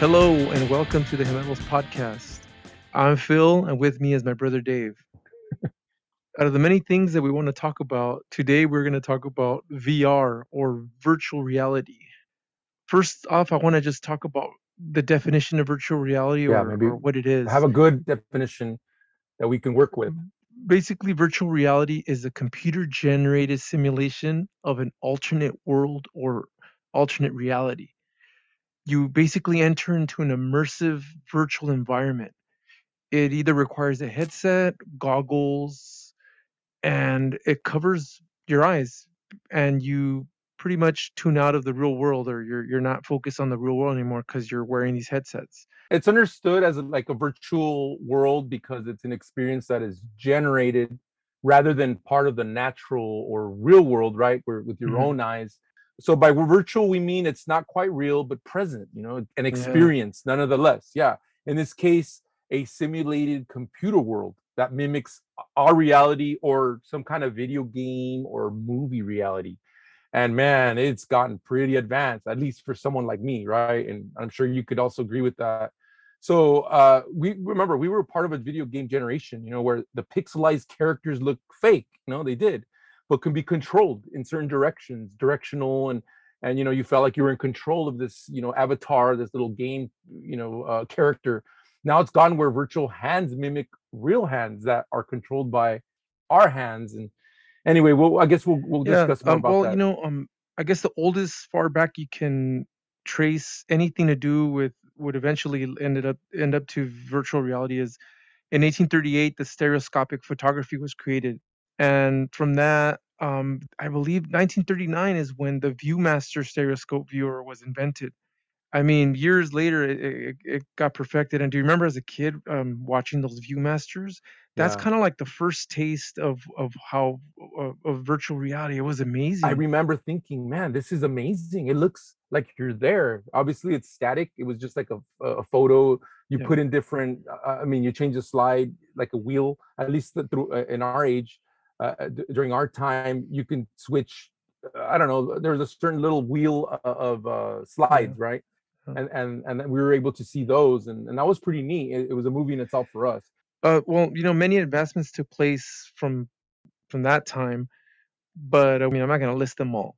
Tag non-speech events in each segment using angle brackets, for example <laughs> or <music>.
Hello and welcome to the Gemelos podcast. I'm Phill, and with me is my brother Dave. Out of the many things that we want to talk about, today we're going to talk about VR or virtual reality. First off, I want to just talk about the definition of virtual reality Yeah, or, maybe or what it is. have a good definition that we can work with. Basically, virtual reality is a computer generated simulation of an alternate world or alternate reality. You basically enter into an immersive virtual environment. It either requires a headset, goggles, and it covers your eyes and you pretty much tune out of the real world or you're you're not focused on the real world anymore because you're wearing these headsets. It's understood as a, like a virtual world because it's an experience that is generated rather than part of the natural or real world, right? Where with your Mhm. own eyes. So by virtual, we mean it's not quite real, but present, you know, an experience Yeah. nonetheless. Yeah. In this case, a simulated computer world that mimics our reality or some kind of video game or movie reality. And man, it's gotten pretty advanced, at least for someone like me, right? And I'm sure you could also agree with that. So uh, we remember we were part of a video game generation, you know, where the pixelized characters look fake, you know, they did, but can be controlled in certain directions, directional, and and you know, you felt like you were in control of this, you know, avatar, this little game, you know, uh, character. Now it's gone where virtual hands mimic real hands that are controlled by our hands. And anyway, well, I guess we'll we'll Yeah. discuss more Um, about well, that. you know, um, I guess the oldest far back you can trace anything to do with would eventually ended up end up to virtual reality is in 1838 the stereoscopic photography was created, and from that, um, I believe 1939 is when the ViewMaster stereoscope viewer was invented. I mean, years later, it, it, it got perfected. And do you remember as a kid um, watching those ViewMasters? That's Yeah. kind of like the first taste of of how of, of virtual reality. It was amazing. I remember thinking, man, this is amazing. It looks like you're there. Obviously, it's static. It was just like a, a photo. You Yeah. put in different. Uh, I mean, you change the slide like a wheel. At least through uh, in our age, uh, uh, d- during our time, you can switch. I don't know. There's a certain little wheel uh, of uh, slides, right? Huh. And and and then we were able to see those, and, and that was pretty neat. It, it was a movie in itself for us. Uh, well, you know, many advancements took place from from that time, but I mean, I'm not going to list them all.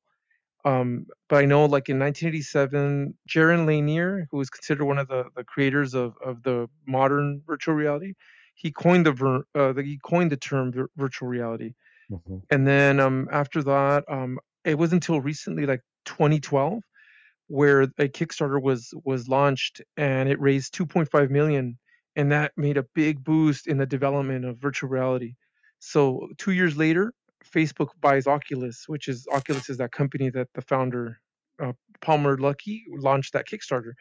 Um, but I know, like in 1987, Jaron Lanier, who was considered one of the, the creators of, of the modern virtual reality, he coined the, ver- uh, the he coined the term vir- virtual reality. And then um, after that, um, it was until recently, like 2012, where a Kickstarter was was launched and it raised 2.5 million, and that made a big boost in the development of virtual reality. So two years later, Facebook buys Oculus, which is Oculus is that company that the founder uh, Palmer Luckey launched that Kickstarter.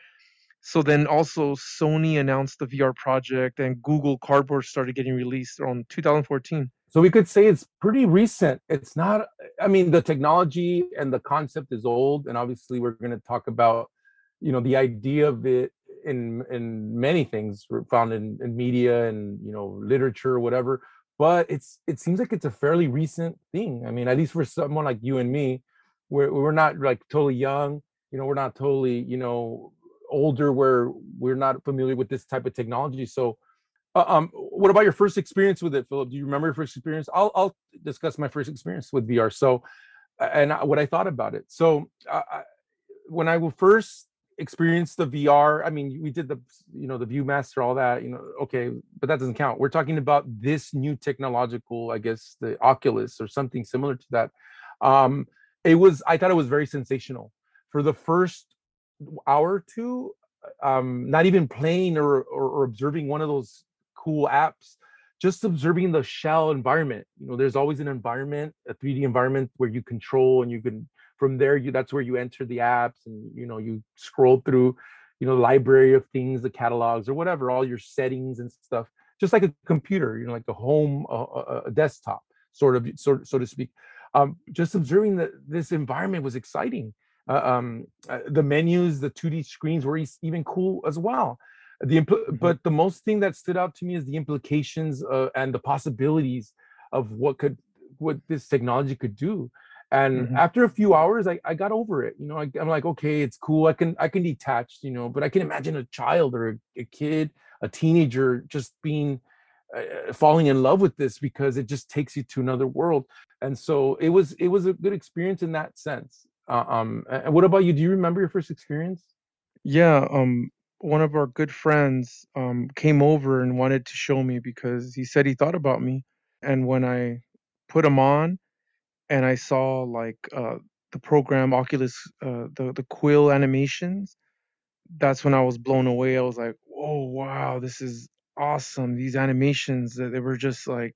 So then also Sony announced the VR project, and Google Cardboard started getting released around 2014. So we could say it's pretty recent. It's not, I mean, the technology and the concept is old. And obviously we're going to talk about, you know, the idea of it in in many things found in, in media and, you know, literature whatever. But it's it seems like it's a fairly recent thing. I mean, at least for someone like you and me, we're we're not like totally young, you know, we're not totally, you know, older where we're not familiar with this type of technology. So uh, um, what about your first experience with it, Philip? Do you remember your first experience? I'll I'll discuss my first experience with VR. So, and what I thought about it. So, uh, when I first experience the VR, I mean, we did the you know the ViewMaster, all that, you know, okay, but that doesn't count. We're talking about this new technological, I guess, the Oculus or something similar to that. Um, it was I thought it was very sensational. For the first hour or two, um, not even playing or, or or observing one of those cool apps just observing the shell environment you know there's always an environment a 3d environment where you control and you can from there you that's where you enter the apps and you know you scroll through you know library of things the catalogs or whatever all your settings and stuff just like a computer you know like a home a- a desktop sort of so, so to speak. Um, just observing that this environment was exciting uh, um, uh, the menus the 2d screens were even cool as well the impl- Mhm. but the most thing that stood out to me is the implications uh, and the possibilities of what could what this technology could do and Mhm. after a few hours I, I got over it you know I, i'm like okay it's cool i can i can detach you know but i can imagine a child or a, a kid a teenager just being uh, falling in love with this because it just takes you to another world and so it was it was a good experience in that sense uh, um and what about you do you remember your first experience Yeah, um, one of our good friends um came over and wanted to show me because he said he thought about me. And when I put him on and I saw like uh the program Oculus uh the the Quill animations, that's when I was blown away. I was like, "Oh wow, this is awesome. These animations that they were just like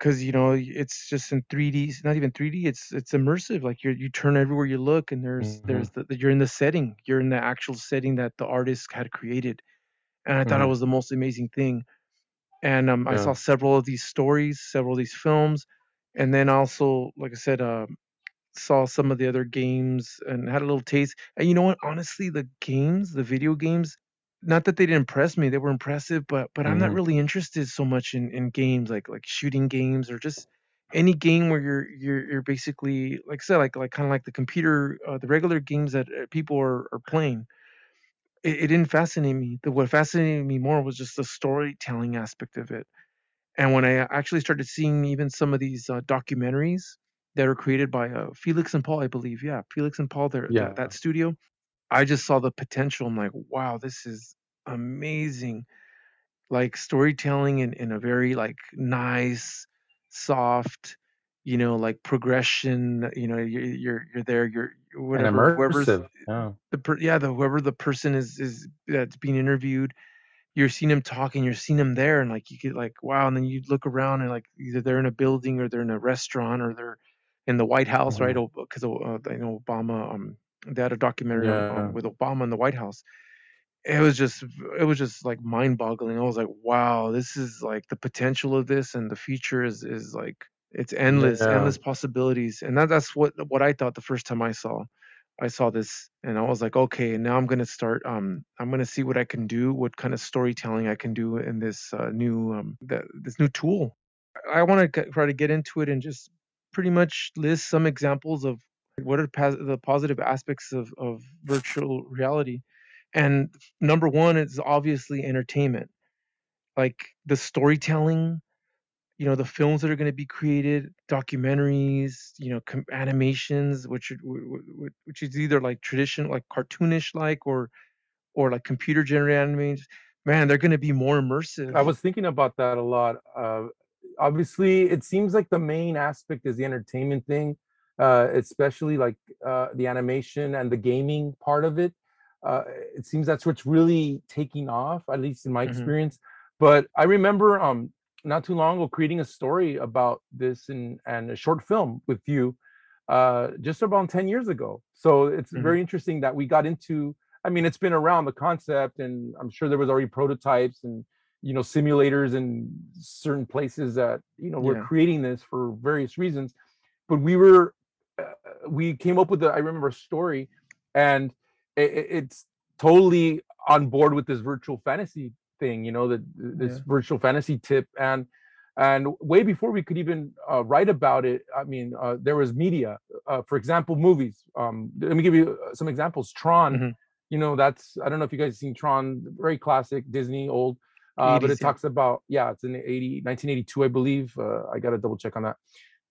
because you know it's just in 3D, it's not even 3D. It's it's immersive. Like you you turn everywhere you look, and there's hmm there's the, you're in the setting. You're in the actual setting that the artist had created, and I thought it was the most amazing thing. And um, I saw several of these stories, several of these films, and then also, like I said, uh, saw some of the other games and had a little taste. And you know what? Honestly, the games, the video games, not that they didn't impress me, they were impressive, but but I'm not hmm really interested so much in in games like like shooting games or just any game where you're you're you're basically like I said like like kind of like the computer uh, the regular games that uh, people are are playing. It, it didn't fascinate me. The what fascinated me more was just the storytelling aspect of it. And when I actually started seeing even some of these uh, documentaries that are created by uh, Felix and Paul, I believe, yeah, Felix and Paul, they're, that yeah. that studio, I just saw the potential. I'm like, wow, this is amazing. Like storytelling in, in a very like nice, soft, you know, like progression. You know, you're you're, you're there. You're whatever whoever's yeah the per, yeah the whoever the person is is that's being interviewed you're seeing him talking, you're seeing him there, and like you get like wow, and then you look around and like either they're in a building or they're in a restaurant or they're in the White House, right? hmm Because uh, I know Obama, um, they had a documentary yeah with Obama in the White House. It was just it was just like mind boggling. I was like, wow, this is like the potential of this and the future is is like it's endless, yeah endless possibilities. And that that's what what I thought the first time I saw I saw this and I was like, okay, now I'm gonna start. Um, I'm gonna see what I can do, what kind of storytelling I can do in this uh, new um, the, this new tool. I want to try to get into it and just pretty much list some examples of what are the positive aspects of of virtual reality. And number one is obviously entertainment, like the storytelling, you know the films that are going to be created documentaries you know com- animations which which is either like traditional like cartoonish like or or like computer generated animations man they're going to be more immersive I was thinking about that a lot. Uh, obviously, it seems like the main aspect is the entertainment thing, uh, especially like uh, the animation and the gaming part of it. Uh, it seems that's what's really taking off, at least in my hmm experience. But I remember um, not too long ago creating a story about this and and a short film with you, uh, just about ten years ago. So it's hmm very interesting that we got into I mean, it's been around the concept, and I'm sure there was already prototypes and you know simulators in certain places that you know were yeah creating this for various reasons. But we were we came up with a I remember a story, and it, it's totally on board with this virtual fantasy thing. You know, that this yeah virtual fantasy tip and. And way before we could even uh, write about it, I mean, uh, there was media. Uh, for example, movies. Um, let me give you uh, some examples. Tron hmm you know that's i don't know if you guys seen tron very classic disney old uh, but it talks about yeah it's in 80 1982 i believe uh, i gotta double check on that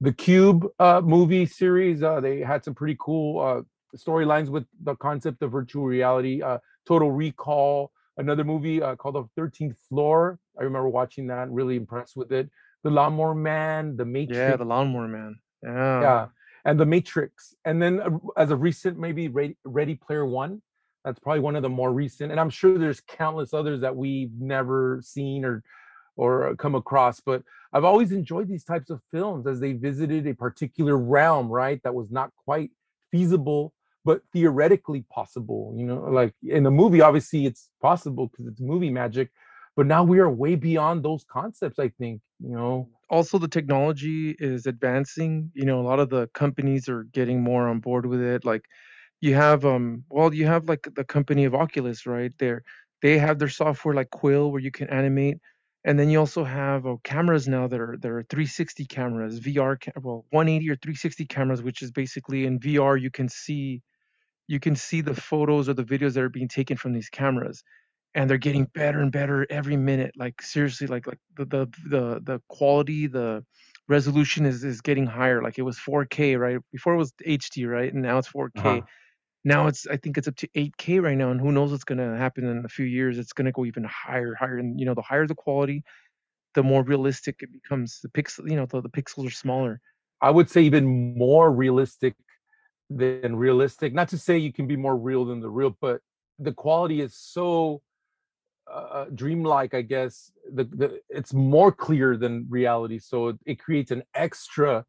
the cube uh, movie series uh, they had some pretty cool uh, storylines with the concept of virtual reality uh, total recall another movie uh, called the 13th floor i remember watching that really impressed with it the lawnmower man the Matrix. yeah the lawnmower man yeah yeah, and The Matrix, and then uh, as a recent maybe Ready, Ready Player One. That's probably one of the more recent, and I'm sure there's countless others that we've never seen or or come across. But I've always enjoyed these types of films as they visited a particular realm, right? That was not quite feasible, but theoretically possible. You know, like in the movie, obviously it's possible because it's movie magic, but now we are way beyond those concepts. I think, you know. also the technology is advancing you know a lot of the companies are getting more on board with it like you have um well you have like the company of oculus right there they have their software like quill where you can animate and then you also have uh, cameras now that are that are 360 cameras, VR, well, 180 or 360 cameras, which is basically in VR you can see you can see the photos or the videos that are being taken from these cameras, and they're getting better and better every minute. Like seriously, like like the the the, the quality, the resolution is is getting higher. Like it was 4K, right? Before it was HD, right? And now it's 4K. Uh-huh. Now it's I think it's up to 8K right now, and who knows what's gonna happen in a few years? It's gonna go even higher, higher, and you know the higher the quality, the more realistic it becomes. The pixel, you know, the, the pixels are smaller. I would say even more realistic than realistic. Not to say you can be more real than the real, but the quality is so uh, dreamlike. I guess the, the it's more clear than reality, so it, it creates an extra.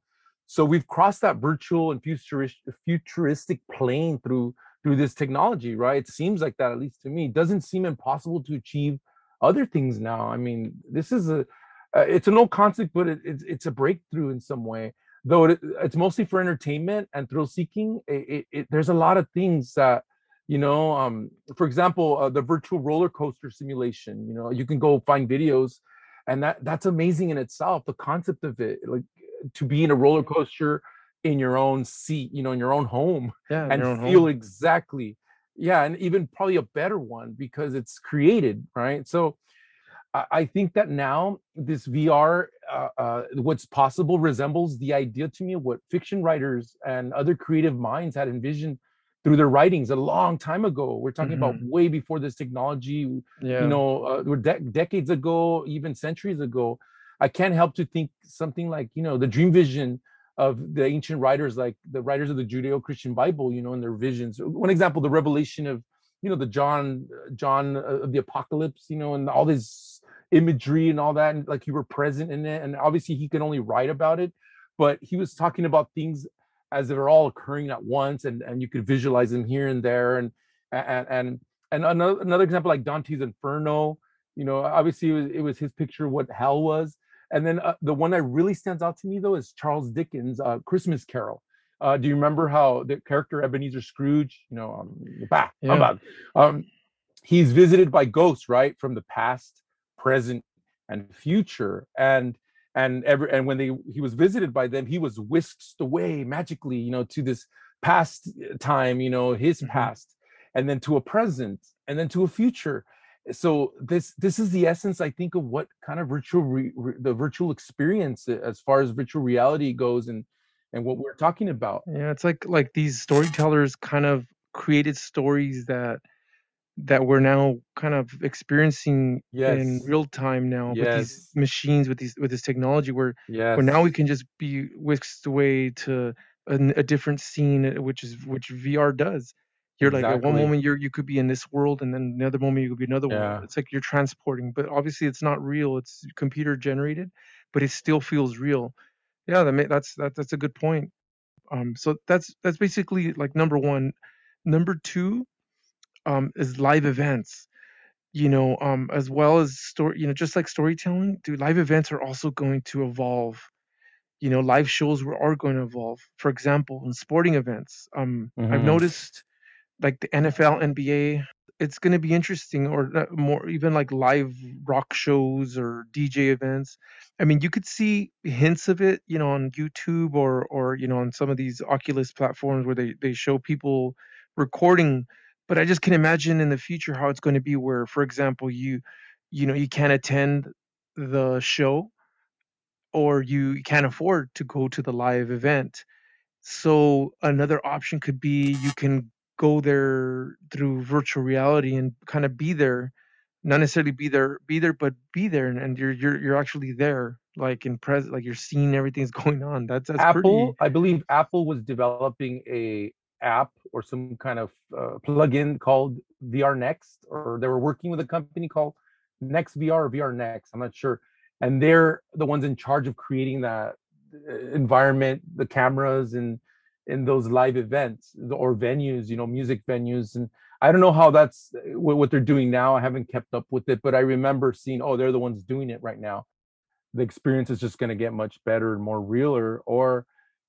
So we've crossed that virtual and futuristic futuristic plane through through this technology, right? It seems like that, at least to me. It doesn't seem impossible to achieve other things now. I mean, this is a uh, it's an old concept, but it, it's it's a breakthrough in some way though it, it's mostly for entertainment and thrill seeking it, it, there's a lot of things that you know um, for example uh, the virtual roller coaster simulation you know you can go find videos and that that's amazing in itself the concept of it like to be in a roller coaster in your own seat you know in your own home Yeah, and feel home. exactly yeah and even probably a better one because it's created right so I think that now this VR, uh, uh, what's possible resembles the idea to me of what fiction writers and other creative minds had envisioned through their writings a long time ago. We're talking about hmm way before this technology, you know, uh, we're decades ago, even centuries ago. I can't help to think something like, you know, the dream vision of the ancient writers, like the writers of the Judeo-Christian Bible, you know, and their visions. One example, the revelation of, you know, the John, John uh, of the Apocalypse, you know, and all this imagery and all that and like you were present in it and obviously he could only write about it but he was talking about things as they're all occurring at once and and you could visualize them here and there and and and and another, another example like dante's inferno you know obviously it was, it was his picture of what hell was and then uh, the one that really stands out to me though is charles dickens uh, christmas carol. Uh, do you remember how the character ebenezer scrooge you know um, bah, I'm yeah, back. um, he's visited by ghosts right from the past present and future. And and every and when they he was visited by them he was whisked away magically you know to this past uh, time you know his hmm past and then to a present and then to a future so this this is the essence i think of what kind of virtual re, re- the virtual experience uh, as far as virtual reality goes and and what we're talking about yeah. It's like like these storytellers kind of created stories that that we're now kind of experiencing in real time now with these machines with these with this technology where where now we can just be whisked away to a different scene uh, which is which VR does. You're like at one moment you're you could be in this world and then another moment you could be another world. yeah It's like you're transporting, but obviously it's not real. It's computer generated, but it still feels real. Yeah, that that's that, that's a good point. Um, so that's that's basically like number one. Number two um, is live events you know, um, as well as story, you know, just like storytelling, dude, live events are also going to evolve. You know, live shows are going to evolve. For example, in sporting events, um, I've hmm noticed like the NFL, NBA, it's going to be interesting, or uh, more even like live rock shows or DJ events. I mean, you could see hints of it, you know, on YouTube or or you know on some of these Oculus platforms where they they show people recording. But I just can imagine in the future how it's going to be where, for example, you you know you can't attend the show or you can't afford to go to the live event so another option could be you can go there through virtual reality and kind of be there, not necessarily be there, be there, but be there, and, and you're you're you're actually there, like in present, like you're seeing everything's <laughs> going on. That's that's Apple, pretty. I believe Apple was developing a app or some kind of uh, plugin called VR Next, or they were working with a company called Next VR or VR Next. I'm not sure, and they're the ones in charge of creating that uh, environment, the cameras, and in those live events or venues, you know, music venues. And I don't know how that's uh, what, they're doing now. I haven't kept up with it, but I remember seeing, oh, they're the ones doing it right now the experience is just going to get much better and more realer or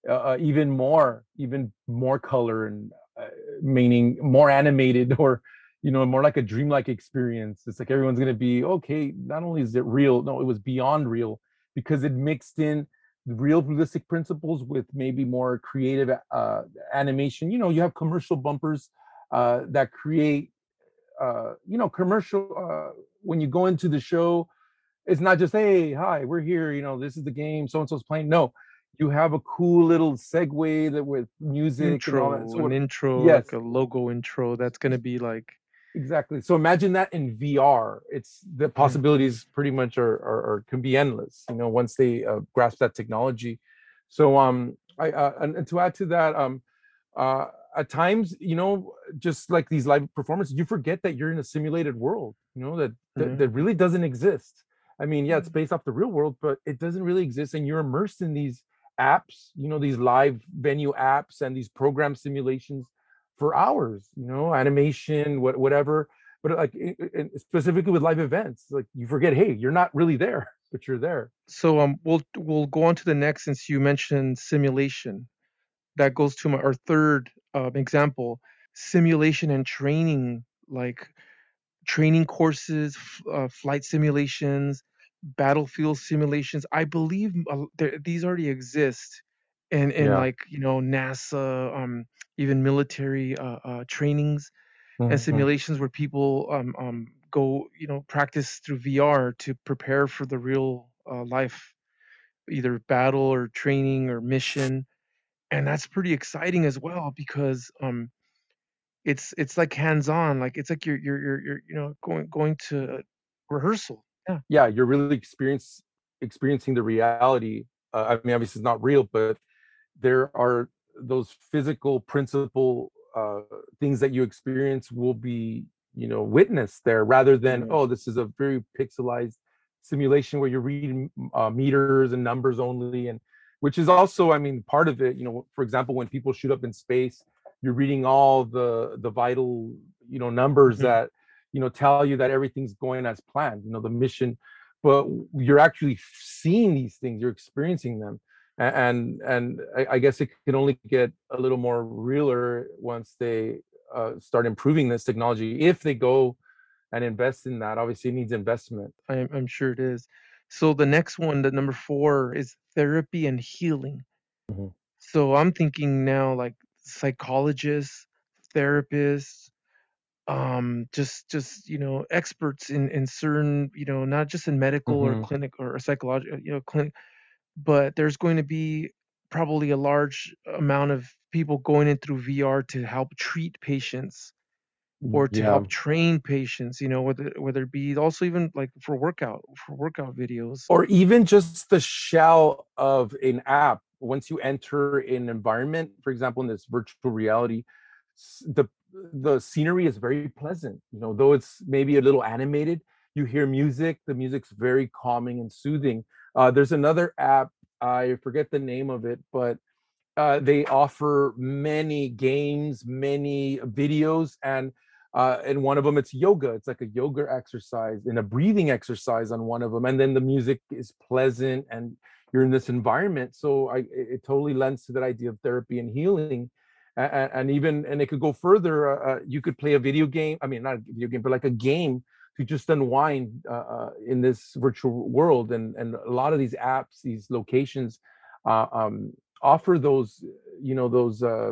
uh, uh, even more even more color and uh, meaning more animated <laughs> or you know more like a dreamlike experience it's like everyone's going to be okay not only is it real no it was beyond real because it mixed in real realistic principles with maybe more creative uh, animation you know you have commercial bumpers uh, that create uh, you know commercial uh, when you go into the show it's not just hey hi we're here you know this is the game so and so's playing no you have a cool little segue that with music intro, and all that. So an intro, yes. like a logo intro. That's gonna be like exactly. So imagine that in vr it's the possibilities pretty much are, are, are can be endless you know once they uh, grasp that technology. So um i uh, and, and to add to that um uh at times you know just like these live performances you forget that you're in a simulated world you know that that, Mhm. that really doesn't exist. I mean yeah it's Mhm. based off the real world but it doesn't really exist and you're immersed in these apps you know these live venue apps and these program simulations for hours you know animation what whatever but like i- i- specifically with live events like you forget hey you're not really there <laughs> but you're there so. Um, we'll we'll go on to the next since you mentioned simulation. That goes to my our third um, example: simulation and training, like training courses, f- uh, flight simulations, battlefield simulations. I believe uh, there, these already exist, in in Yeah. like you know NASA, um, even military uh, uh, trainings and Mhm. simulations where people um, um, go you know practice through VR to prepare for the real uh, life, either battle or training or mission, and that's pretty exciting as well because um, it's it's like hands on, like it's like you're you're you're, you're you know going going to rehearsal. Yeah. yeah you're really experience experiencing the reality uh, i mean obviously it's not real but there are those physical principle uh, things that you experience will be you know witnessed there rather than Yeah. oh this is a very pixelized simulation where you're reading uh, meters and numbers only and which is also i mean part of it you know for example when people shoot up in space you're reading all the the vital you know numbers Mhm. that you know tell you that everything's going as planned you know the mission but you're actually seeing these things you're experiencing them and and I, I guess it can only get a little more realer once they uh, start improving this technology if they go and invest in that obviously it needs investment I'm, I'm sure it is. So the next one, the number four, is therapy and healing. Mhm. So I'm thinking now like psychologists, therapists, um, just just you know experts in in certain you know not just in medical or Mhm. clinic or psychological you know clinic, but there's going to be probably a large amount of people going in through VR to help treat patients mm, or to yeah help train patients. You know whether whether it be also even like for workout for workout videos. or even just the shell of an app once you enter an environment for example in this virtual reality the the scenery is very pleasant you know though it's maybe a little animated you hear music the music's very calming and soothing uh, there's another app i forget the name of it but uh, they offer many games, many videos, and uh, and one of them it's yoga. It's like a yoga exercise and a breathing exercise on one of them, and then the music is pleasant and you're in this environment. So I, it totally lends to that idea of therapy and healing, and, and even and it could go further. Uh, uh, you could play a video game. I mean, not a video game, but like a game to just unwind uh, uh, in this virtual world. And and a lot of these apps, these locations. Uh, um, offer those you know those uh,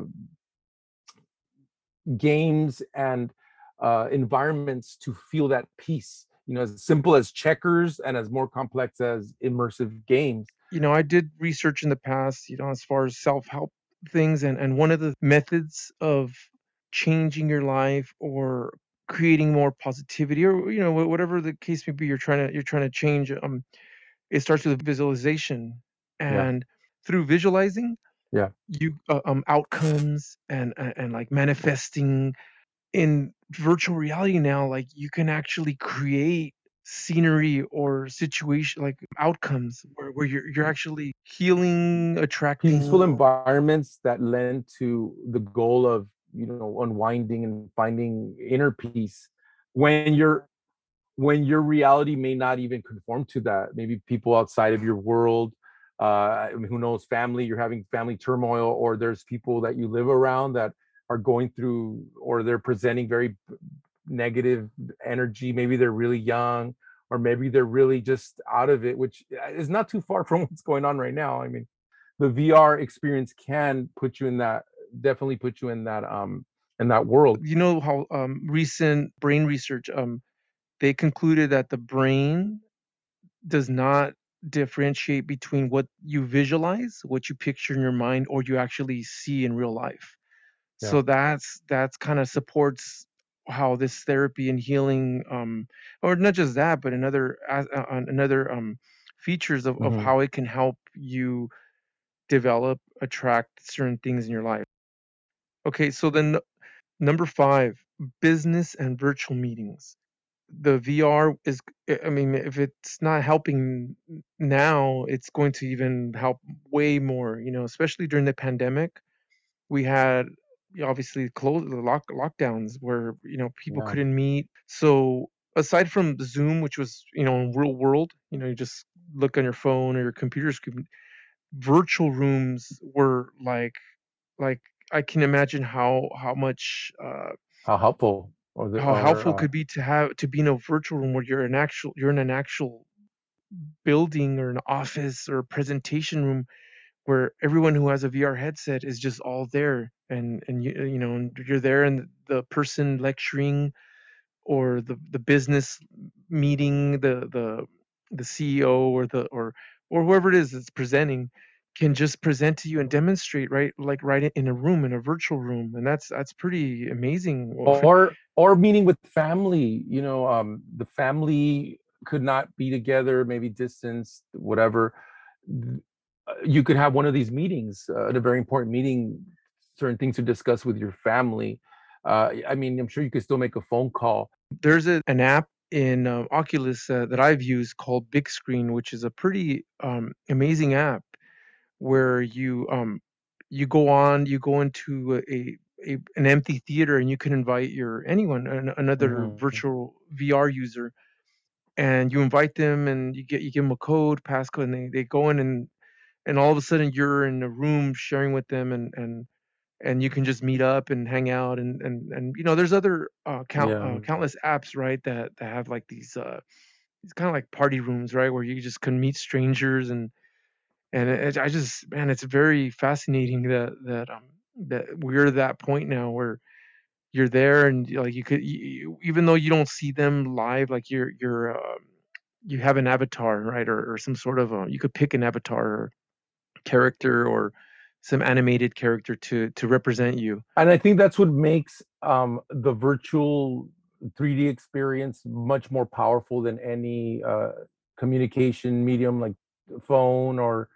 games and uh, environments to feel that peace you know as simple as checkers and as more complex as immersive games you know, I did research in the past, you know, as far as self-help things, and and one of the methods of changing your life or creating more positivity, or you know, whatever the case may be, you're trying to you're trying to change. Um, it starts with visualization, Yeah. and through visualizing, Yeah. you uh, um outcomes and, and and like manifesting in virtual reality now, like you can actually create scenery or situation like outcomes where, where you're you're actually healing attracting peaceful environments that lend to the goal of you know unwinding and finding inner peace when you're when your reality may not even conform to that. Maybe people outside of your world uh who knows family you're having family turmoil or there's people that you live around that are going through or they're presenting very negative energy. Maybe they're really young or maybe they're really just out of it which uh, is not too far <laughs> from what's going on right now. I mean the vr experience can put you in that definitely put you in that um in that world. You know how um, recent brain research um, they concluded that the brain does not differentiate between what you visualize what you picture in your mind or you actually see in real life. Yeah. So that's that's kind of supports how this therapy and healing um or not just that but another uh, uh, another um features of, of hmm how it can help you develop attract certain things in your life okay so then number five business and virtual meetings. The vr is i mean if it's not helping now it's going to even help way more you know especially during the pandemic. We had obviously close the lock, lockdowns where you know people yeah couldn't meet. So aside from zoom which was you know in real world you know you just look on your phone or your computer screen virtual rooms were like like i can imagine how how much uh how helpful or the how or helpful it uh could be to have to be in a virtual room where you're an actual you're in an actual building or an office or a presentation room where everyone who has a VR headset is just all there and and you you know and you're there and the person lecturing or the the business meeting the the the CEO or the or or whoever it is that's presenting can just present to you and demonstrate right like right in a room in a virtual room and that's that's pretty amazing or or meeting with family you know um the family could not be together maybe distance whatever uh, you could have one of these meetings uh, at a very important meeting certain things to discuss with your family uh i mean i'm sure you could still make a phone call. There's a, an app in uh, Oculus uh, that I've used called Bigscreen, which is a pretty um, amazing app where you um, you go on, you go into a, a an empty theater, and you can invite your anyone, an, another hmm virtual VR user, and you invite them, and you get you give them a code, passcode, and they, they go in, and and all of a sudden you're in a room sharing with them, and and and you can just meet up and hang out and and and you know there's other uh, count yeah. uh, countless apps right that that have like these uh it's kind of like party rooms right where you just can meet strangers and and it, I just man it's very fascinating that that um that we're at that point now where you're there and like you could you, even though you don't see them live like you're you're um, you have an avatar right or, or some sort of a, you could pick an avatar character or some animated character to to represent you. and i think that's what makes um the virtual 3d experience much more powerful than any uh communication medium like phone or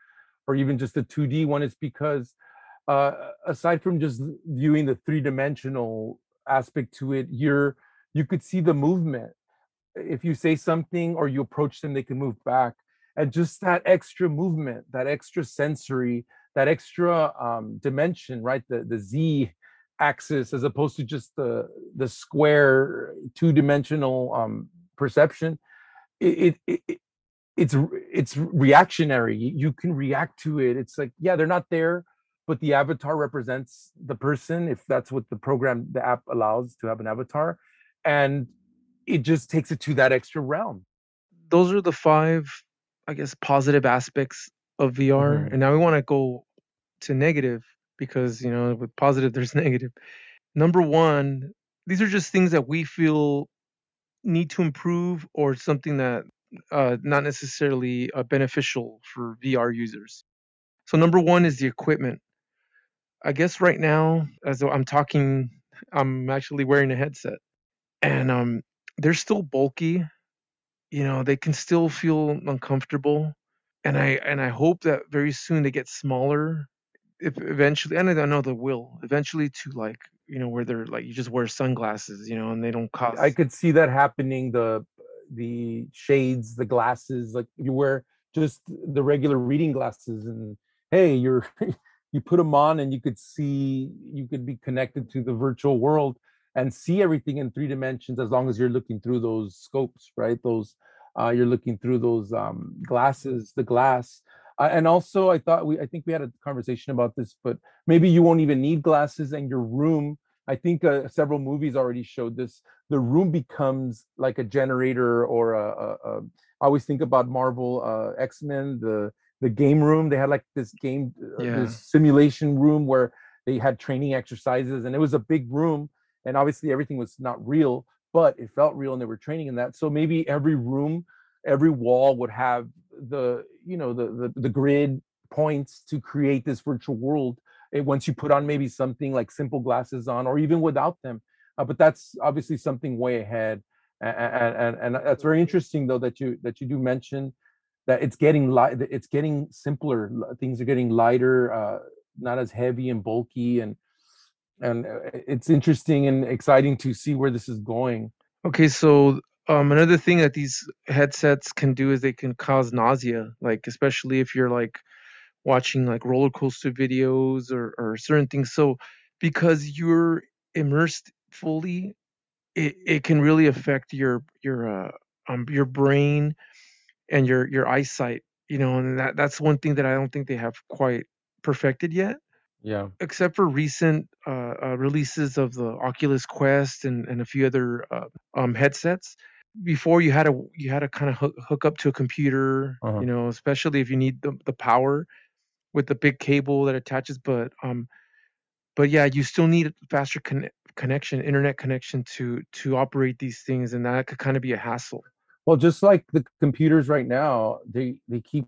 or even just a 2d one is because uh aside from just viewing the three dimensional aspect to it you're you could see the movement if you say something or you approach them, they can move back. And just that extra movement, that extra sensory, that extra um, dimension, right? The the Z axis as opposed to just the the square two dimensional um, perception. It, it, it it's it's reactionary. You can react to it. It's like yeah, they're not there, but the avatar represents the person if that's what the program the app allows to have an avatar, and it just takes it to that extra realm. Those are the five, I guess, positive aspects of VR. Mhm. And now we want to go to negative because you know with positive there's <laughs> negative. Number one, these are just things that we feel need to improve or something that uh, not necessarily uh, beneficial for VR users. So number one is the equipment. I guess right now, as I'm talking, I'm actually wearing a headset, and um, they're still bulky. You know, they can still feel uncomfortable, and I and I hope that very soon they get smaller. If eventually, and I know they will eventually to like you know where they're like you just wear sunglasses, you know, and they don't cost. I could see that happening. The the shades, the glasses, like you wear just the regular reading glasses, and hey, you're <laughs> you put them on, and you could see you could be connected to the virtual world and see everything in three dimensions as long as you're looking through those scopes, right? Those uh, you're looking through those um, glasses, the glass. Uh, and also, I thought we, I think we had a conversation about this, but maybe you won't even need glasses, and your room I think uh, several movies already showed this. The room becomes like a generator or a. a, a I always think about Marvel uh, X Men, the the game room. They had like this game, uh, Yeah. this simulation room where they had training exercises, and it was a big room. And obviously, everything was not real, but it felt real, and they were training in that. So maybe every room, every wall would have the you know the the, the grid points to create this virtual world it, once you put on maybe something like simple glasses on or even without them uh, but that's obviously something way ahead and, and and that's very interesting though that you that you do mention that it's getting light it's getting simpler things are getting lighter uh not as heavy and bulky and and uh, it's interesting and exciting to see where this is going. Okay, so um, another thing that these headsets can do is they can cause nausea, like especially if you're like watching like roller coaster videos or or certain things. So because you're immersed fully, it, it can really affect your your uh, um your brain and your your eyesight. You know, and that that's one thing that I don't think they have quite perfected yet. yeah except for recent uh, uh, releases of the Oculus Quest and, and a few other uh, um, headsets. Before you had to you had to kind of hook, hook up to a computer, Uh-huh. you know, especially if you need the, the power with the big cable that attaches. But um, but yeah, you still need faster conne- connection, internet connection to to operate these things, and that could kind of be a hassle. Well, just like the computers right now, they they keep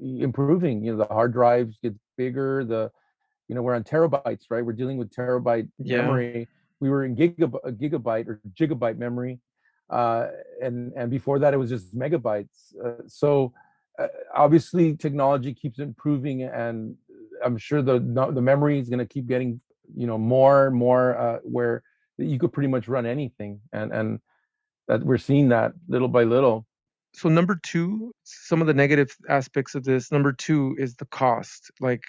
improving. You know, the hard drives get bigger. The you know we're on terabytes, right? We're dealing with terabyte Yeah. memory. We were in gigab- gigabyte or gigabyte memory, uh, and and before that it was just megabytes. Uh, so obviously technology keeps improving, and I'm sure the the memory is going to keep getting you know more and more uh, where you could pretty much run anything, and and that we're seeing that little by little. so number two some of the negative aspects of this number two is the cost like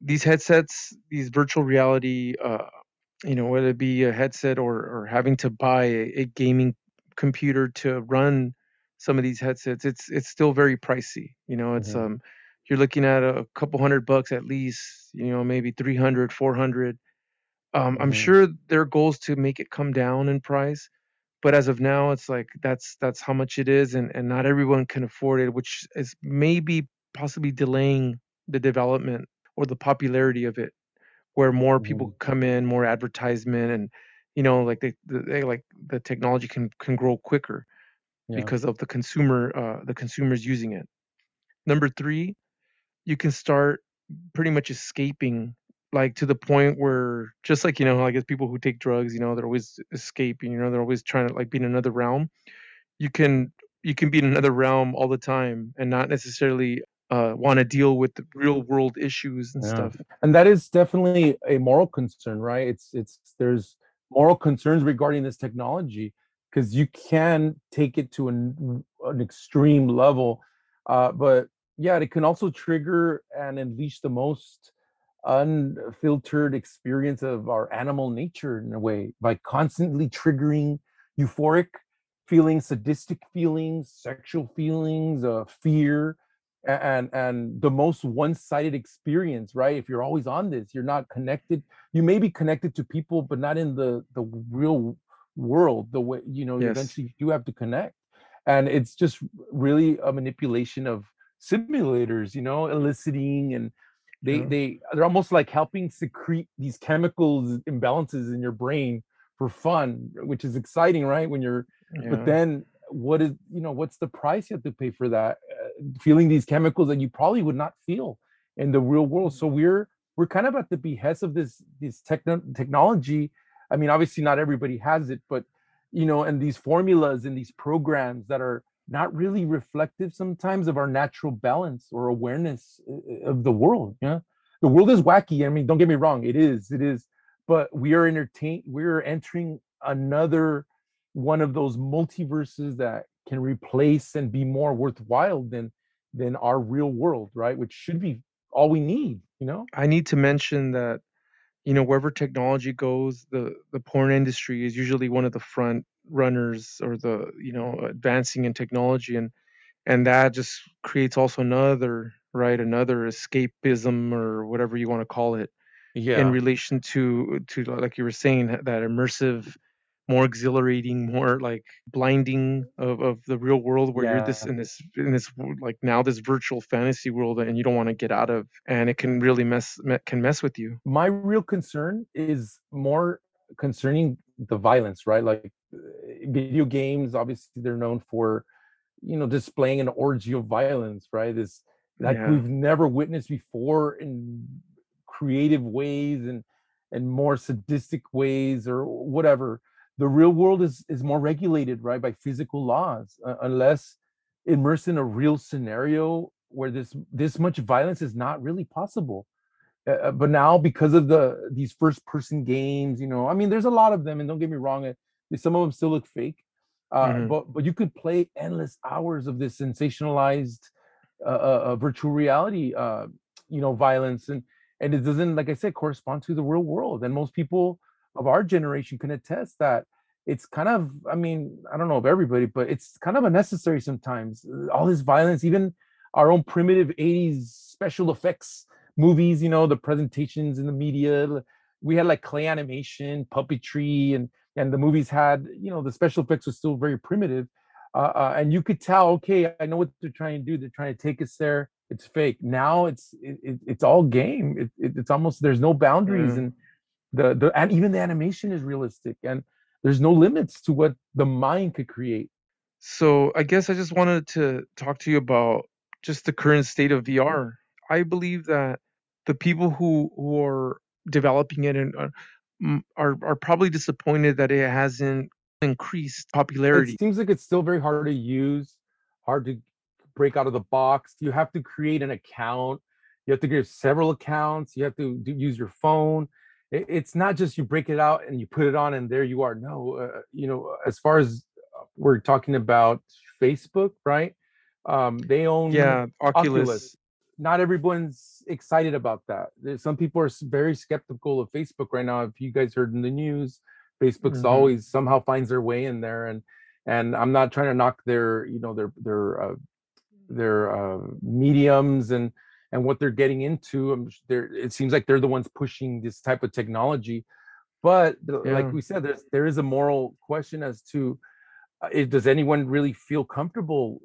these headsets these virtual reality uh you know whether it be a headset or or having to buy a, a gaming computer to run some of these headsets it's it's still very pricey you know it's Mhm. um you're looking at a couple hundred bucks at least you know maybe 300 400 um i'm Mhm. sure their goal is to make it come down in price but as of now it's like that's that's how much it is and and not everyone can afford it which is maybe possibly delaying the development or the popularity of it where more people come in more advertisement and you know like they, they like the technology can can grow quicker Yeah. because of the consumer uh the consumers using it number 3 you can start pretty much escaping like to the point where just like you know i guess people who take drugs you know they're always escaping you know they're always trying to like be in another realm you can you can be in another realm all the time and not necessarily uh, want to deal with the real world issues and Yeah. stuff and that is definitely a moral concern right it's it's there's moral concerns regarding this technology because you can take it to an, an extreme level uh, but yeah it can also trigger and unleash the most unfiltered experience of our animal nature in a way by constantly triggering euphoric feelings sadistic feelings sexual feelings uh, fear and and the most one-sided experience right? If you're always on this you're not connected you may be connected to people but not in the the real world the way you know Yes. eventually you have to connect and it's just really a manipulation of simulators you know eliciting and they Yeah. they they're almost like helping secrete these chemicals imbalances in your brain for fun which is exciting right when you're yeah. but then what is you know what's the price you have to pay for that uh, feeling these chemicals that you probably would not feel in the real world so we're we're kind of at the behest of this this techno- technology i mean obviously not everybody has it but you know and these formulas and these programs that are not really reflective sometimes of our natural balance or awareness uh, of the world yeah? The world is wacky i mean don't get me wrong it is it is but we are entertain we're entering another one of those multiverses that can replace and be more worthwhile than than our real world right? Which should be all we need you know? I need to mention that you know wherever technology goes, the the porn industry is usually one of the front runners or the you know advancing in technology, and and that just creates also another right another escapism or whatever you want to call it. Yeah. in relation to to like you were saying that immersive more exhilarating more like blinding of, of the real world where you're this in this in this like now this virtual fantasy world and you don't want to get out of and it can really mess me- can mess with you My real concern is more concerning the violence, right? Like uh, video games, obviously they're known for, you know, displaying an orgy of violence, right? This like yeah we've never witnessed before in creative ways and and more sadistic ways or whatever. The real world is is more regulated, right, by physical laws, uh, unless immersed in a real scenario where this this much violence is not really possible. Uh, uh, but now because of the these first person games you know i mean there's a lot of them and don't get me wrong uh, some of them still look fake uh, hmm but but you could play endless hours of this sensationalized uh, virtual reality uh, you know violence and and it doesn't like i said correspond to the real world and most people of our generation can attest that it's kind of i mean i don't know of everybody but it's kind of unnecessary sometimes Uh, all this violence even our own primitive 80s special effects movies you know the presentations in the media we had like clay animation puppetry and and the movies had you know the special effects was still very primitive uh, uh, and you could tell okay i know what they're trying to do they're trying to take us there it's fake. Now it's it, it, it's all game it, it, it's almost there's no boundaries yeah and the the and even the animation is realistic and there's no limits to what the mind could create so i guess i just wanted to talk to you about just the current state of vr i believe that the people who who are developing it and are, mm, are are probably disappointed that it hasn't increased it popularity seems like it's still very hard to use, hard to break out of the box. You have to create an account. You have to create several accounts. You have to do, use your phone. It, it's not just you break it out and you put it on and there you are. No, uh, you know, as far as uh, we're talking about Facebook, right? Um, they own yeah oculus Oculus. Not everyone's excited about that. There's some people are very skeptical of Facebook right now. If you guys heard in the news, Facebook's hmm always somehow finds their way in there, and and I'm not trying to knock their you know their their uh, their uh, mediums and and what they're getting into. They're, it seems like they're the ones pushing this type of technology. But the- like we said, there's there is a moral question as to uh, does anyone really feel comfortable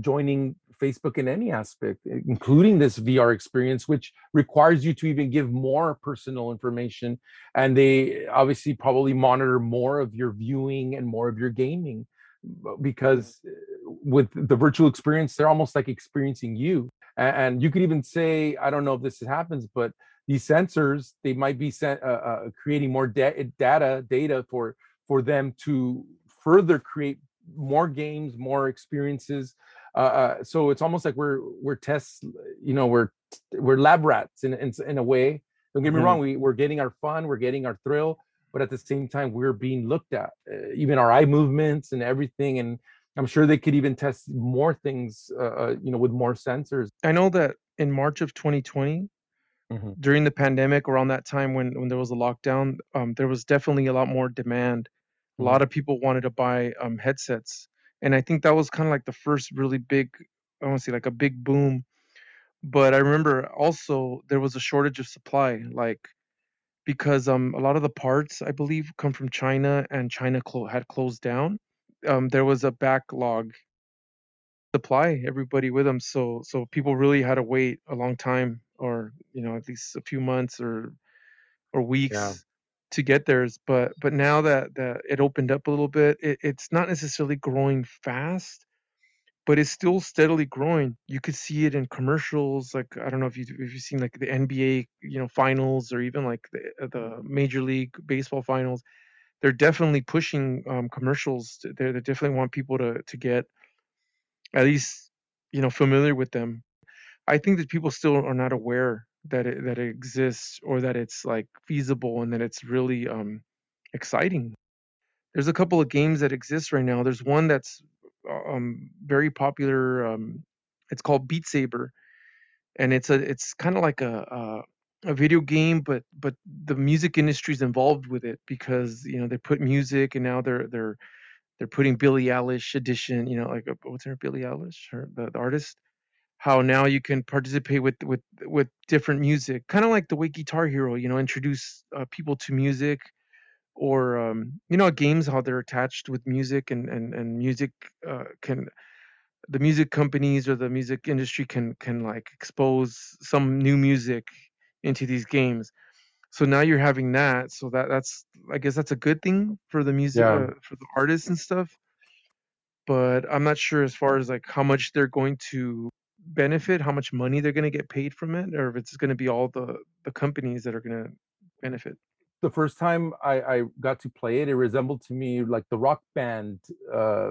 joining Facebook in any aspect, including this VR experience, which requires you to even give more personal information, and they obviously probably monitor more of your viewing and more of your gaming, because uh, with the virtual experience, they're almost like experiencing you. A- And you could even say, I don't know if this happens, but these sensors they might be sent, uh, uh, creating more da- data data for for them to further create more games more experiences. Uh, uh, so it's almost like we're we're tests you know we're we're lab rats in, in in a way. Don't get me hmm wrong we, we're getting our fun we're getting our thrill but at the same time we're being looked at uh, even our eye movements and everything and i'm sure they could even test more things uh, uh, you know with more sensors i know that in march of 2020 Mhm. during the pandemic around that time when when there was a lockdown um, there was definitely a lot more demand a Mhm. lot of people wanted to buy um, headsets and i think that was kind of like the first really big i want to say like a big boom but i remember also there was a shortage of supply like because um a lot of the parts i believe come from china and china clo- had closed down um there was a backlog supply everybody with them so so people really had to wait a long time or you know at least a few months or or yeah. weeks to get theirs but but now that that it opened up a little bit it, it's not necessarily growing fast but it's still steadily growing. You could see it in commercials like i don't know if you if you've seen like the nba you know finals or even like the the major league baseball finals they're definitely pushing um, commercials they they definitely want people to to get at least you know familiar with them. I think that people still are not aware that it that it exists or that it's like feasible and that it's really um exciting. There's a couple of games that exist right now. There's one that's uh, um very popular um it's called beat saber and it's a it's kind of like a, a video game but but the music industry's involved with it because you know they put music and now they're they're they're putting Billie Eilish edition, you know, like uh, what's her Billie Eilish, her the, the artist? How now you can participate with with with different music, kind of like the way Guitar Hero, you know, introduce uh, people to music, or um, you know, games how they're attached with music and and and music uh, can the music companies or the music industry can can like expose some new music into these games so now you're having that so that that's i guess that's a good thing for the music Yeah. uh, for the artists and stuff but i'm not sure as far as like how much they're going to benefit how much money they're going to get paid from it or if it's going to be all the the companies that are going to benefit the first time I, I got to play it, it resembled to me like the Rock Band uh,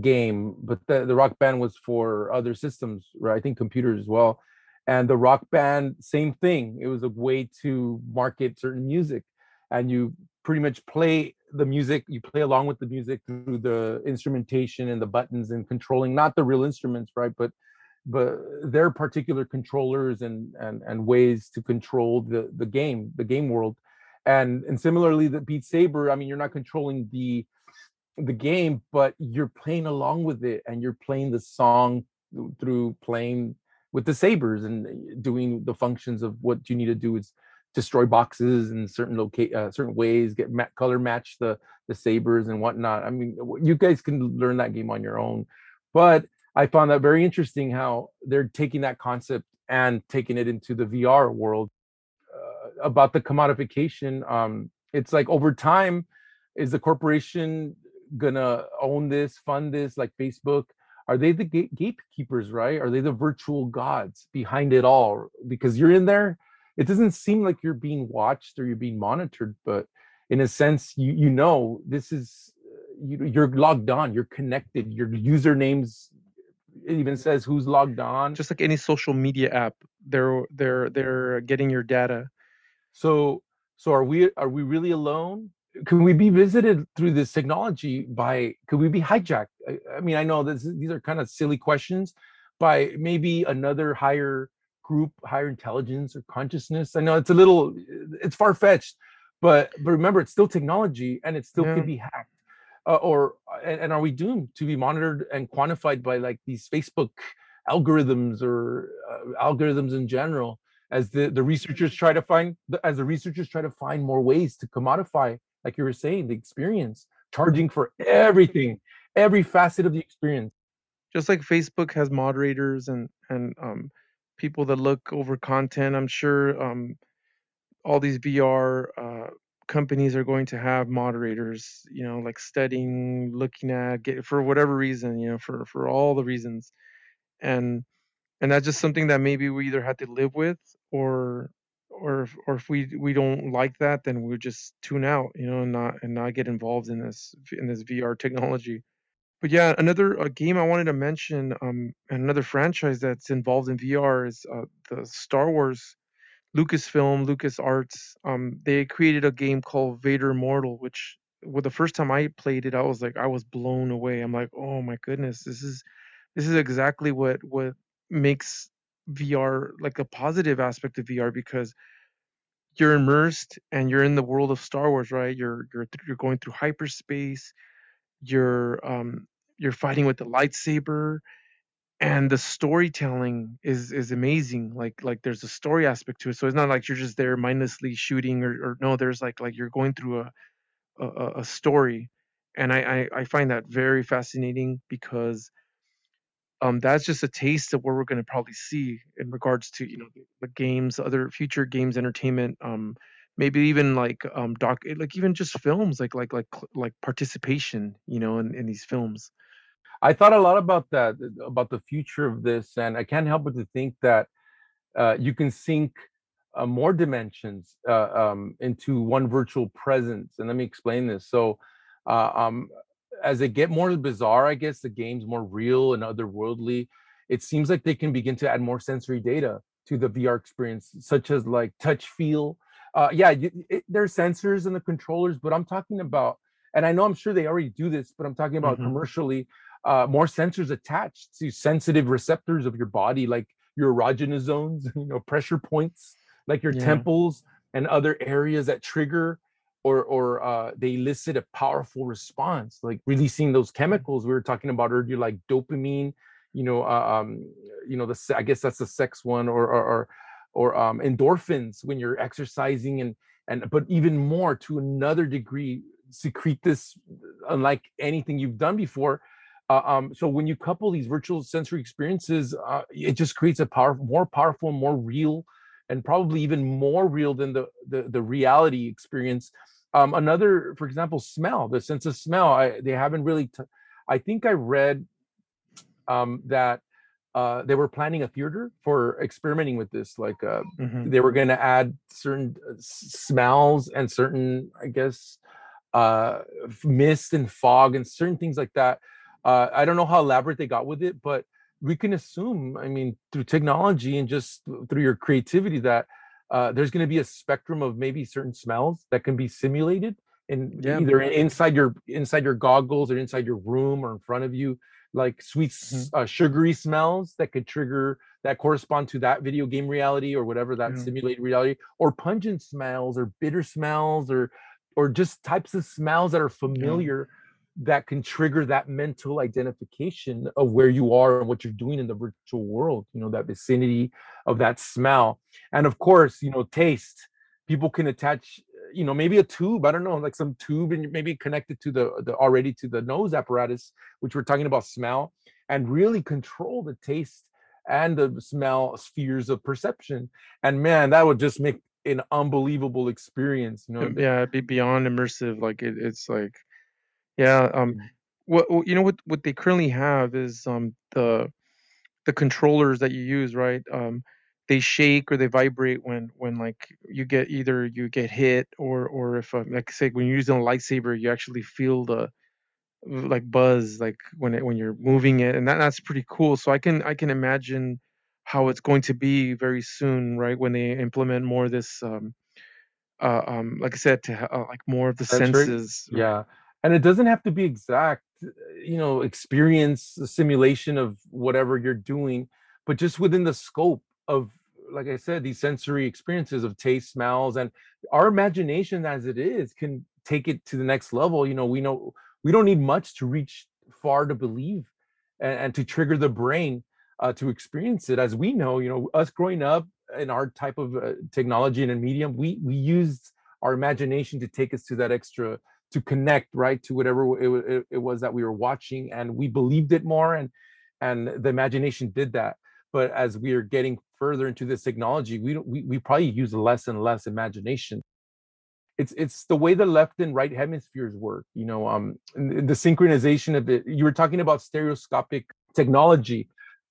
game, but the, the Rock Band was for other systems, right? I think computers as well. And the Rock Band, same thing. It was a way to market certain music, and you pretty much play the music. You play along with the music through the instrumentation and the buttons and controlling not the real instruments, right? But but their particular controllers and and and ways to control the the game, the game world and and similarly the beat saber i mean you're not controlling the the game but you're playing along with it and you're playing the song through playing with the sabers and uh, doing the functions of what you need to do is destroy boxes in certain locate uh, certain ways get ma- color match the the sabers and whatnot. I mean you guys can learn that game on your own. But i found that very interesting how they're taking that concept and taking it into the vr world about the commodification um it's like over time is the corporation gonna own this fund this like facebook are they the gate- gatekeepers right are they the virtual gods behind it all because you're in there it doesn't seem like you're being watched or you're being monitored but in a sense you you know this is uh, you, you're logged on you're connected your usernames it even says who's logged on just like any social media app they're they're they're getting your data So so are we are we really alone? Can we be visited through this technology by could we be hijacked? I, mean, I know this these are kind of silly questions by maybe another higher group, higher intelligence or consciousness. I know it's a little it's far-fetched, but but remember it's still technology and it still Yeah. can be hacked. Uh, or and, and are we doomed to be monitored and quantified by like these Facebook algorithms or uh, algorithms in general? as the, the researchers try to find as the researchers try to find more ways to commodify like you were saying the experience charging for everything every facet of the experience just like Facebook has moderators and and um, people that look over content, I'm sure um, all these VR uh, companies are going to have moderators. You know, like studying, looking at, get for whatever reason. You know, for for all the reasons, and and that's just something that maybe we either have to live with or or if, or if we we don't like that, then we would just tune out. You know, and not and not get involved in this in this VR technology. But yeah, another uh, game I wanted to mention, um, and another franchise that's involved in VR is uh, the Star Wars Lucasfilm, LucasArts. Um, they created a game called Vader Immortal, which, well, the first time I played it, I was like, I was blown away. I'm like, oh my goodness, this is this is exactly what what makes VR like a positive aspect of VR because you're immersed and you're in the world of Star Wars, right? You're you're you're going through hyperspace you're um you're fighting with the lightsaber and the storytelling is is amazing like like there's a story aspect to it so it's not like you're just there mindlessly shooting or, or no there's like like you're going through a a, a story and I, I i find that very fascinating because um that's just a taste of what we're going to probably see in regards to you know the, the games other future games entertainment um maybe even like um doc like even just films like like like like participation you know in, in these films i thought a lot about that about the future of this and i can't help but to think that uh, you can sync uh, more dimensions uh, um, into one virtual presence and let me explain this so uh, um, as they get more bizarre i guess the game's more real and otherworldly it seems like they can begin to add more sensory data to the vr experience such as like touch feel uh, yeah you, it, there's sensors in the controllers but i'm talking about and i know i'm sure they already do this but i'm talking about Mhm. commercially uh, more sensors attached to sensitive receptors of your body like your erogenous zones <laughs> you know pressure points like your Yeah. temples and other areas that trigger or or uh, they elicit a powerful response like releasing those chemicals we were talking about earlier like dopamine you know uh, um you know the i guess that's the sex one or or or, or um endorphins when you're exercising and and but even more to another degree secrete this unlike anything you've done before uh, um, so when you couple these virtual sensory experiences uh, it just creates a power more powerful more real and probably even more real than the the, the reality experience um, another for example smell the sense of smell I, they haven't really t- i think i read um, that uh, they were planning a theater for experimenting with this. Like uh, mm-hmm. they were going to add certain uh, smells and certain, I guess, uh, mist and fog and certain things like that. Uh, I don't know how elaborate they got with it, but we can assume, I mean, through technology and just through your creativity, that uh, there's going to be a spectrum of maybe certain smells that can be simulated in yeah. either inside your inside your goggles or inside your room or in front of you like sweet mm-hmm. uh, sugary smells that could trigger that correspond to that video game reality or whatever that yeah. simulated reality or pungent smells or bitter smells or or just types of smells that are familiar yeah. That can trigger that mental identification of where you are and what you're doing in the virtual world you know that vicinity of that smell. And of course you know taste. People can attach you know maybe a tube i don't know like some tube and maybe connected to the, the already to the nose apparatus which we're talking about smell and really control the taste and the smell spheres of perception. And man that would just make an unbelievable experience you know? Yeah it'd be beyond immersive like it, it's like yeah um mm. what you know what what they currently have is um the the controllers that you use right? Um they shake or they vibrate when when like you get either you get hit or or if uh, like I say when you're using a lightsaber you actually feel the like buzz like when it when you're moving it and that that's pretty cool so I can I can imagine how it's going to be very soon right when they implement more of this um uh, um like I said to uh, like more of the Sensory, senses yeah and it doesn't have to be exact you know experience simulation of whatever you're doing but just within the scope of like I said, these sensory experiences of taste, smells, and our imagination as it is can take it to the next level. You know, we know we don't need much to reach far to believe and, and to trigger the brain uh, to experience it. As we know, you know, us growing up in our type of uh, technology and a medium, we we used our imagination to take us to that extra to connect right to whatever it, it, it was that we were watching and we believed it more and and the imagination did that. But as we are getting further into this technology we we, we probably use less and less imagination. It's it's the way the left and right hemispheres work you know um the synchronization of it. You were talking about stereoscopic technology.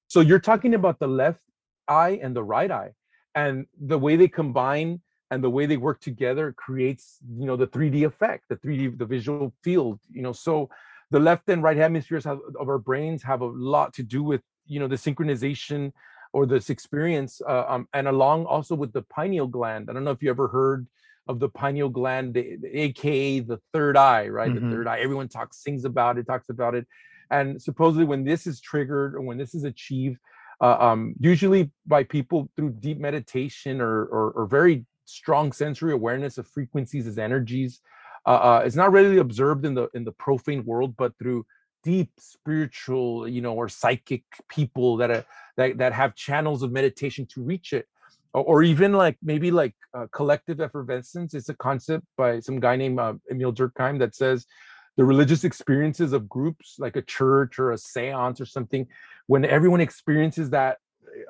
So you're talking about the left eye and the right eye and the way they combine and the way they work together creates you know the 3d effect the 3d the visual field you know so the left and right hemispheres have, of our brains have a lot to do with you know the synchronization or this experience uh, um, and along also with the pineal gland. I don't know if you ever heard of the pineal gland aka the third eye right? Mm-hmm. the third eye. Everyone talks sings about it talks about it. And supposedly when this is triggered or when this is achieved uh, um, usually by people through deep meditation or, or, or very strong sensory awareness of frequencies as energies. Uh, uh, it's not really observed in the in the profane world but through deep spiritual you know or psychic people that are that, that have channels of meditation to reach it. Or, or even like maybe like uh, collective effervescence it's a concept by some guy named uh, emil durkheim that says the religious experiences of groups like a church or a seance or something when everyone experiences that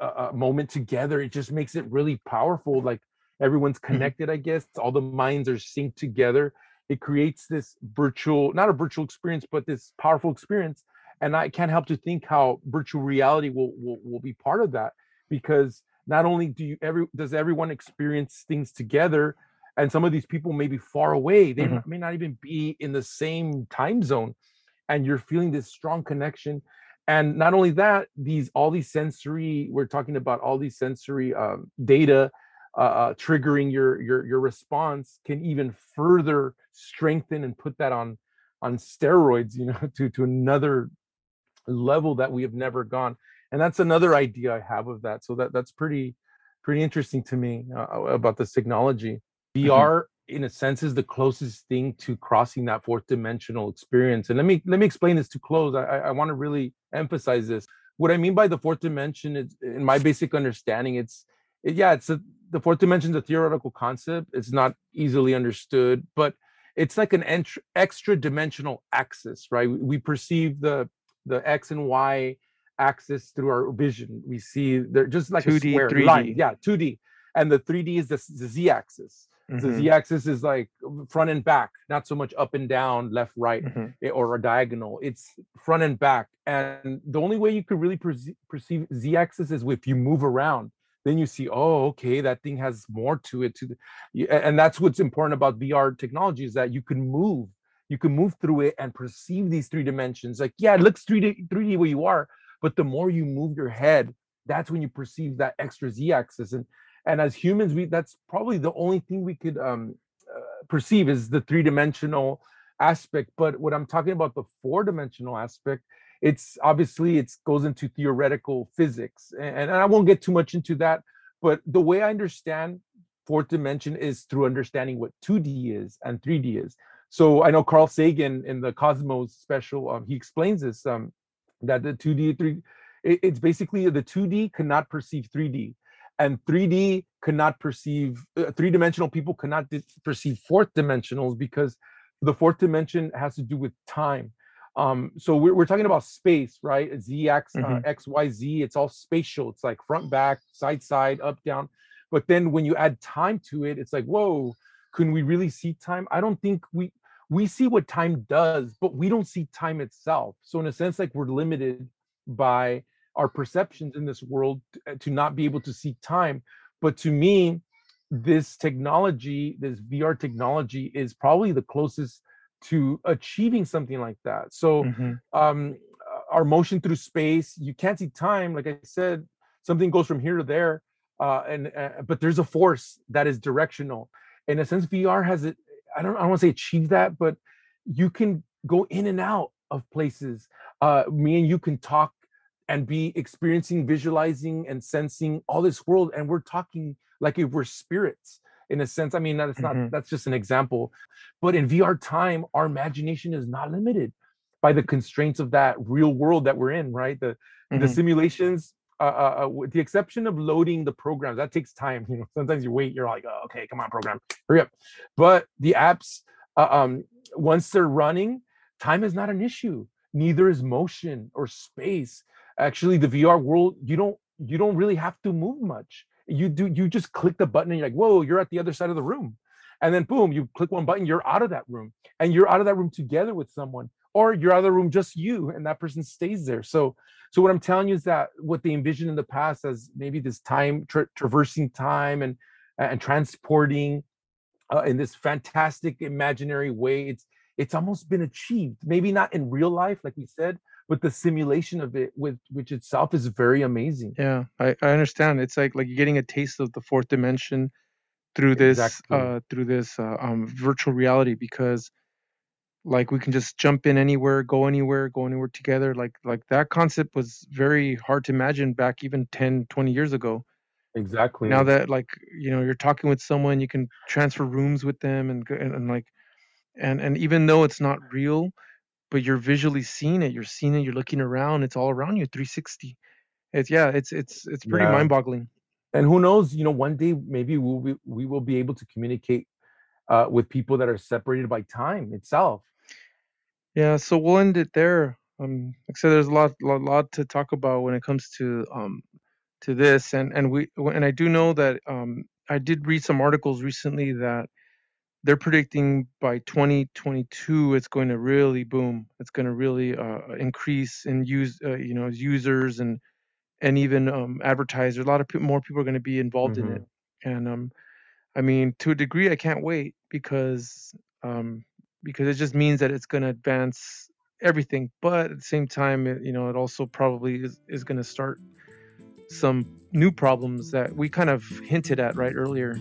uh, uh moment together it just makes it really powerful. Like everyone's mm-hmm. connected i guess all the minds are synced together it creates this virtual not a virtual experience but this powerful experience and i can't help to think how virtual reality will will, will be part of that because not only do you every does everyone experience things together and some of these people may be far away they mm-hmm. may not even be in the same time zone and you're feeling this strong connection and not only that these all these sensory we're talking about all these sensory um, data uh, uh, triggering your your your response can even further strengthen and put that on on steroids you know <laughs> to to another level that we have never gone. And that's another idea i have of that. So that that's pretty pretty interesting to me uh, uh about this technology. Vr mm-hmm. in a sense is the closest thing to crossing that fourth dimensional experience. And let me let me explain this to close. I i want to really emphasize this. What I mean by the fourth dimension is, in my basic understanding, it's it, yeah, it's a, the fourth dimension is a theoretical concept. It's not easily understood, but it's like an ent- extra dimensional axis, right? We, we perceive the the x and y axis through our vision. We see they're just like 2D, a square 3D. line. Yeah, 2D. And the 3D is the, the z axis. Mm-hmm. The z axis is like front and back, not so much up and down, left, right, mm-hmm. Eh, or a diagonal. It's front and back. And the only way you could really perceive, perceive z axis is if you move around. Then you see, oh, okay, that thing has more to it. To and that's what's important about VR technology is that you can move you can move through it and perceive these three dimensions. Like, yeah, it looks 3D, 3D where you are, but the more you move your head, that's when you perceive that extra z-axis. And and as humans, we that's probably the only thing we could um, uh, perceive is the three-dimensional aspect. But what I'm talking about, the four-dimensional aspect, it's obviously it goes into theoretical physics, and, and I won't get too much into that. But the way I understand fourth dimension is through understanding what 2D is and 3D is. So I know Carl Sagan in the Cosmos special, um, he explains this um, that the 2D, 3 it, it's basically the 2D cannot perceive 3D, and 3D cannot perceive uh, three dimensional people cannot perceive fourth dimensionals because the fourth dimension has to do with time. Um, so we're, we're talking about space, right? Z X, uh, mm-hmm. uh, X, Y, Z. It's all spatial. It's like front, back, side, side, up, down. But then when you add time to it, it's like, whoa, can we really see time? I don't think we we see what time does, but we don't see time itself. So in a sense, like we're limited by our perceptions in this world uh, to not be able to see time. But to me, this technology, this VR technology, is probably the closest to achieving something like that. So mm-hmm. um, our motion through space, you can't see time. Like I said, something goes from here to there, uh, and uh, but there's a force that is directional. In a sense, VR has it I don't I don't want to say achieve that, but you can go in and out of places. Uh, me and you can talk and be experiencing, visualizing, and sensing all this world, and we're talking like if we're spirits in a sense. I mean, that's not mm-hmm. that's just an example, but in VR time, our imagination is not limited by the constraints of that real world that we're in. Right, the mm-hmm. the simulations uh, uh, uh, with the exception of loading the programs, that takes time. <laughs> You know, sometimes you wait, you're like, oh, okay, come on, program, hurry up. But the apps, uh, um, once they're running, time is not an issue. Neither is motion or space. Actually, the VR world, you don't you don't really have to move much. You do you just click the button and you're like, whoa, you're at the other side of the room. And then boom, you click one button, you're out of that room. And you're out of that room together with someone or you're out of the room just you and that person stays there so so what i'm telling you is that what they envisioned in the past as maybe this time tra- traversing time and and transporting uh, in this fantastic imaginary way it's it's almost been achieved maybe not in real life like we said but the simulation of it with which itself is very amazing. Yeah i, I understand. It's like like getting a taste of the fourth dimension through this exactly. uh through this uh, um virtual reality because like we can just jump in anywhere go anywhere go anywhere together. Like like that concept was very hard to imagine back even 10 20 years ago. Exactly now that like you know you're talking with someone you can transfer rooms with them and and, and like and and even though it's not real but you're visually seeing it you're seeing it you're looking around it's all around you 360 it's yeah it's it's it's pretty yeah. mind-boggling and who knows you know one day maybe we'll be, we will be able to communicate uh, with people that are separated by time itself yeah, so we'll end it there. Um, like I said, there's a lot, lot, lot to talk about when it comes to um, to this, and and we and I do know that um, I did read some articles recently that they're predicting by 2022 it's going to really boom. It's going to really uh, increase in use, uh, you know, users and and even um, advertisers. A lot of pe- more people are going to be involved in it, mm-hmm. and um, I mean, to a degree, I can't wait because um, because it just means that it's going to advance everything. But at the same time, it, you know, it also probably is, is going to start some new problems that we kind of hinted at right earlier.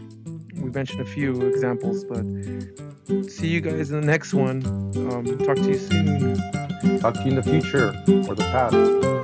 We mentioned a few examples, but see you guys in the next one. Um, talk to you soon. Talk to you in the future or the past.